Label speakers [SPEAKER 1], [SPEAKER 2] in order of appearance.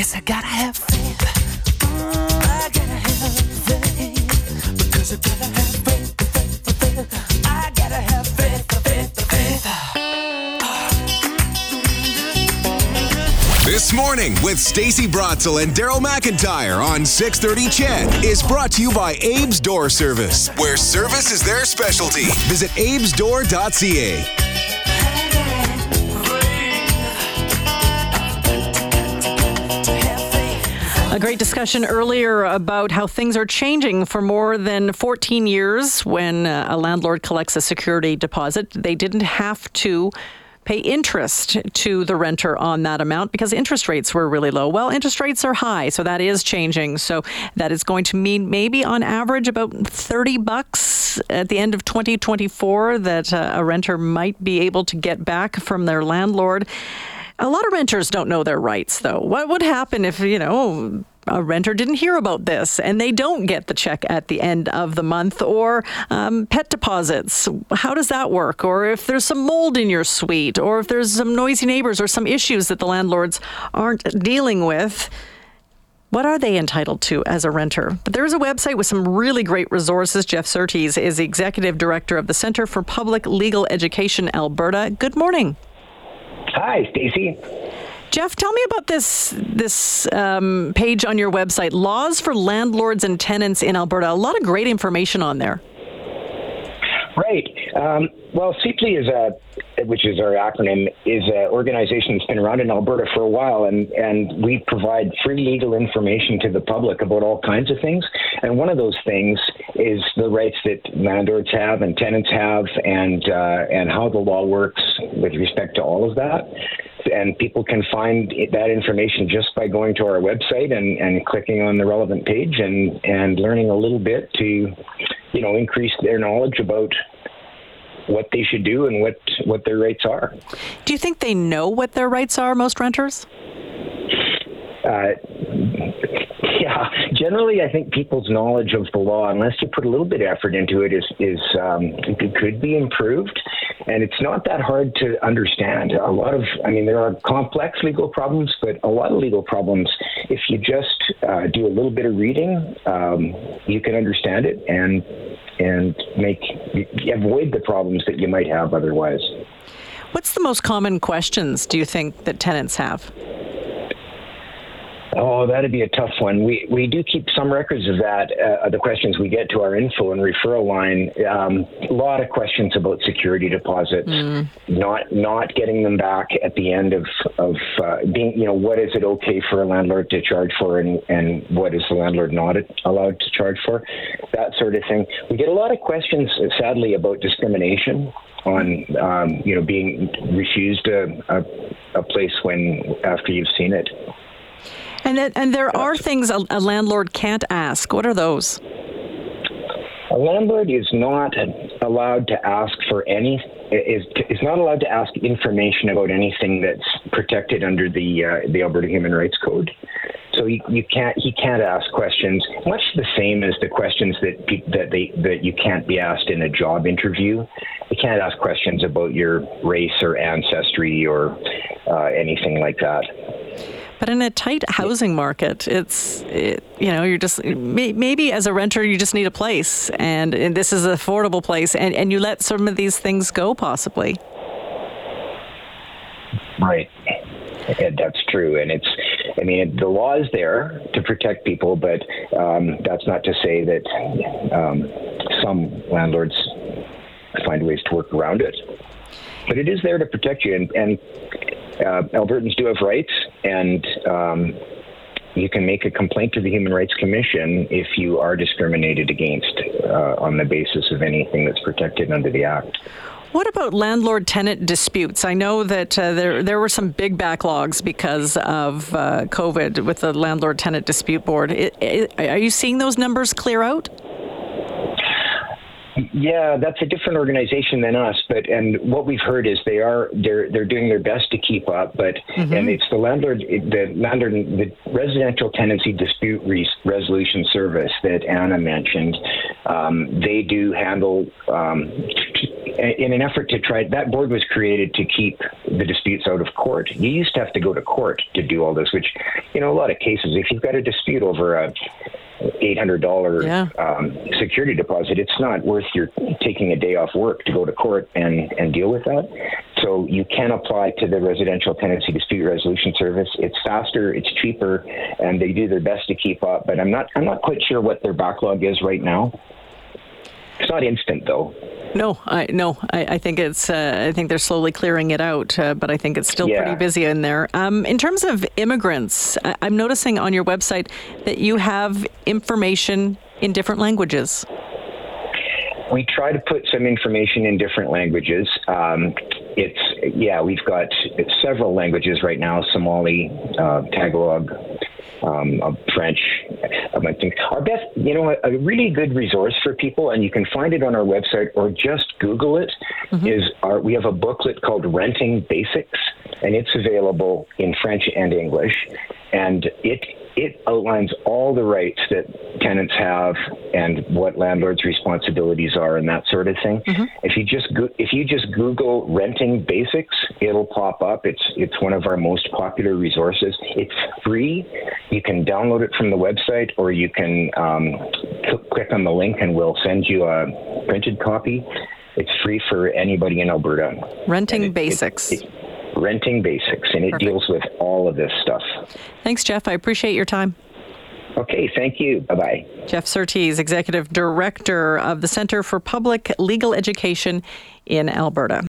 [SPEAKER 1] Yes, I gotta have faith. Mm, I gotta have faith. Because I gotta have faith, faith, faith. I gotta have faith, faith, faith.
[SPEAKER 2] This morning with Stacey Brotzel and Daryl McIntyre on 630 CHED is brought to you by Abe's Door Service, where service is their specialty. Visit abesdoor.ca.
[SPEAKER 3] A great discussion earlier about how things are changing for more than 14 years when uh, a landlord collects a security deposit. They didn't have to pay interest to the renter on that amount because interest rates were really low. Well, interest rates are high, so that is changing. So that is going to mean maybe on average about 30 bucks at the end of 2024 that uh, a renter might be able to get back from their landlord. A lot of renters don't know their rights, though. What would happen if, you know, a renter didn't hear about this and they don't get the check at the end of the month or um, pet deposits how does that work or if there's some mold in your suite or if there's some noisy neighbors or some issues that the landlords aren't dealing with what are they entitled to as a renter? But there is a website with some really great resources. Jeff Surtees is the executive director of the Center for Public Legal Education Alberta. Good morning.
[SPEAKER 4] Hi, Stacy.
[SPEAKER 3] Jeff, tell me about this this um, page on your website, Laws for Landlords and Tenants in Alberta. A lot of great information on there.
[SPEAKER 4] Right. Um, well, CPLEA is a, which is our acronym, is an organization that's been around in Alberta for a while, and and we provide free legal information to the public about all kinds of things. And one of those things is the rights that landlords have and tenants have, and uh, and how the law works with respect to all of that. And people can find that information just by going to our website and, and clicking on the relevant page and, and learning a little bit to, you know, increase their knowledge about what they should do and what, what their rights are.
[SPEAKER 3] Do you think they know what their rights are, most renters?
[SPEAKER 4] Uh, yeah, generally, I think people's knowledge of the law, unless you put a little bit of effort into it, is is um, it could be improved, and it's not that hard to understand. A lot of, I mean, there are complex legal problems, but a lot of legal problems, if you just uh, do a little bit of reading, um, you can understand it and and make avoid the problems that you might have otherwise.
[SPEAKER 3] What's the most common questions do you think that tenants have?
[SPEAKER 4] Oh, that'd be a tough one. We we do keep some records of that. Uh, the questions we get to our info and referral line. Um, a lot of questions about security deposits, mm. not not getting them back at the end of of uh, being. You know, what is it okay for a landlord to charge for, and and what is the landlord not allowed to charge for? That sort of thing. We get a lot of questions, sadly, about discrimination on um, you know being refused a, a, a place when after you've seen it.
[SPEAKER 3] And and there are things a, a landlord can't ask. What are those?
[SPEAKER 4] A landlord is not allowed to ask for any is is not allowed to ask information about anything that's protected under the uh, the Alberta Human Rights Code. So you, you can't he can't ask questions much the same as the questions that that they that you can't be asked in a job interview. You can't ask questions about your race or ancestry or uh, anything like that.
[SPEAKER 3] But in a tight housing market, it's it, you know you're just maybe as a renter you just need a place, and, and this is an affordable place, and, and you let some of these things go possibly.
[SPEAKER 4] Right. Yeah, that's true, and it's. I mean, the law is there to protect people, but um, that's not to say that um, some landlords find ways to work around it. But it is there to protect you, and, and uh, Albertans do have rights, and um, you can make a complaint to the Human Rights Commission if you are discriminated against uh, on the basis of anything that's protected under the Act.
[SPEAKER 3] What about landlord tenant disputes? I know that uh, there there were some big backlogs because of uh, COVID with the landlord tenant dispute board. It, it, are you seeing those numbers clear out?
[SPEAKER 4] Yeah, that's a different organization than us, but and what we've heard is they are they're they're doing their best to keep up, but and it's the landlord the landlord the residential tenancy dispute Re- resolution service that Anna mentioned. Um, they do handle um, in an effort to try that board was created to keep the disputes out of court. You used to have to go to court to do all this, which you know a lot of cases if you've got a dispute over a eight hundred dollar
[SPEAKER 3] Yeah.
[SPEAKER 4] um, security deposit, it's not worth your taking a day off work to go to court and and deal with that. So you can apply to the Residential Tenancy Dispute Resolution Service. It's faster, it's cheaper, and they do their best to keep up. But I'm not I'm not quite sure what their backlog is right now. It's not instant though.
[SPEAKER 3] No, I no, I, I think it's. Uh, I think they're slowly clearing it out, uh, but I think it's still
[SPEAKER 4] Yeah.
[SPEAKER 3] pretty busy in there. Um, in terms of immigrants, I, I'm noticing on your website that you have information in different languages.
[SPEAKER 4] we try to put some information in different languages. Um, it's yeah, we've got several languages right now: Somali, uh, Tagalog, um, uh, French. I think our best, you know, a, a really good resource for people, and you can find it on our website or just Google it. Is our we have a booklet called Renting Basics, and it's available in French and English, and it it outlines all the rights that tenants have and what landlords' responsibilities are and that sort of thing. If you just go- if you just Google renting basics, it'll pop up. It's it's one of our most popular resources. It's free. You can download it from the website, or you can um, click on the link, and we'll send you a printed copy. It's free for anybody in Alberta.
[SPEAKER 3] Renting
[SPEAKER 4] it- it-
[SPEAKER 3] basics.
[SPEAKER 4] it- renting basics, and it
[SPEAKER 3] Perfect.
[SPEAKER 4] deals with all of this stuff.
[SPEAKER 3] Thanks, Jeff. I appreciate your time.
[SPEAKER 4] Okay, thank you. Bye bye.
[SPEAKER 3] Jeff Surtees, Executive Director of the Center for Public Legal Education in Alberta.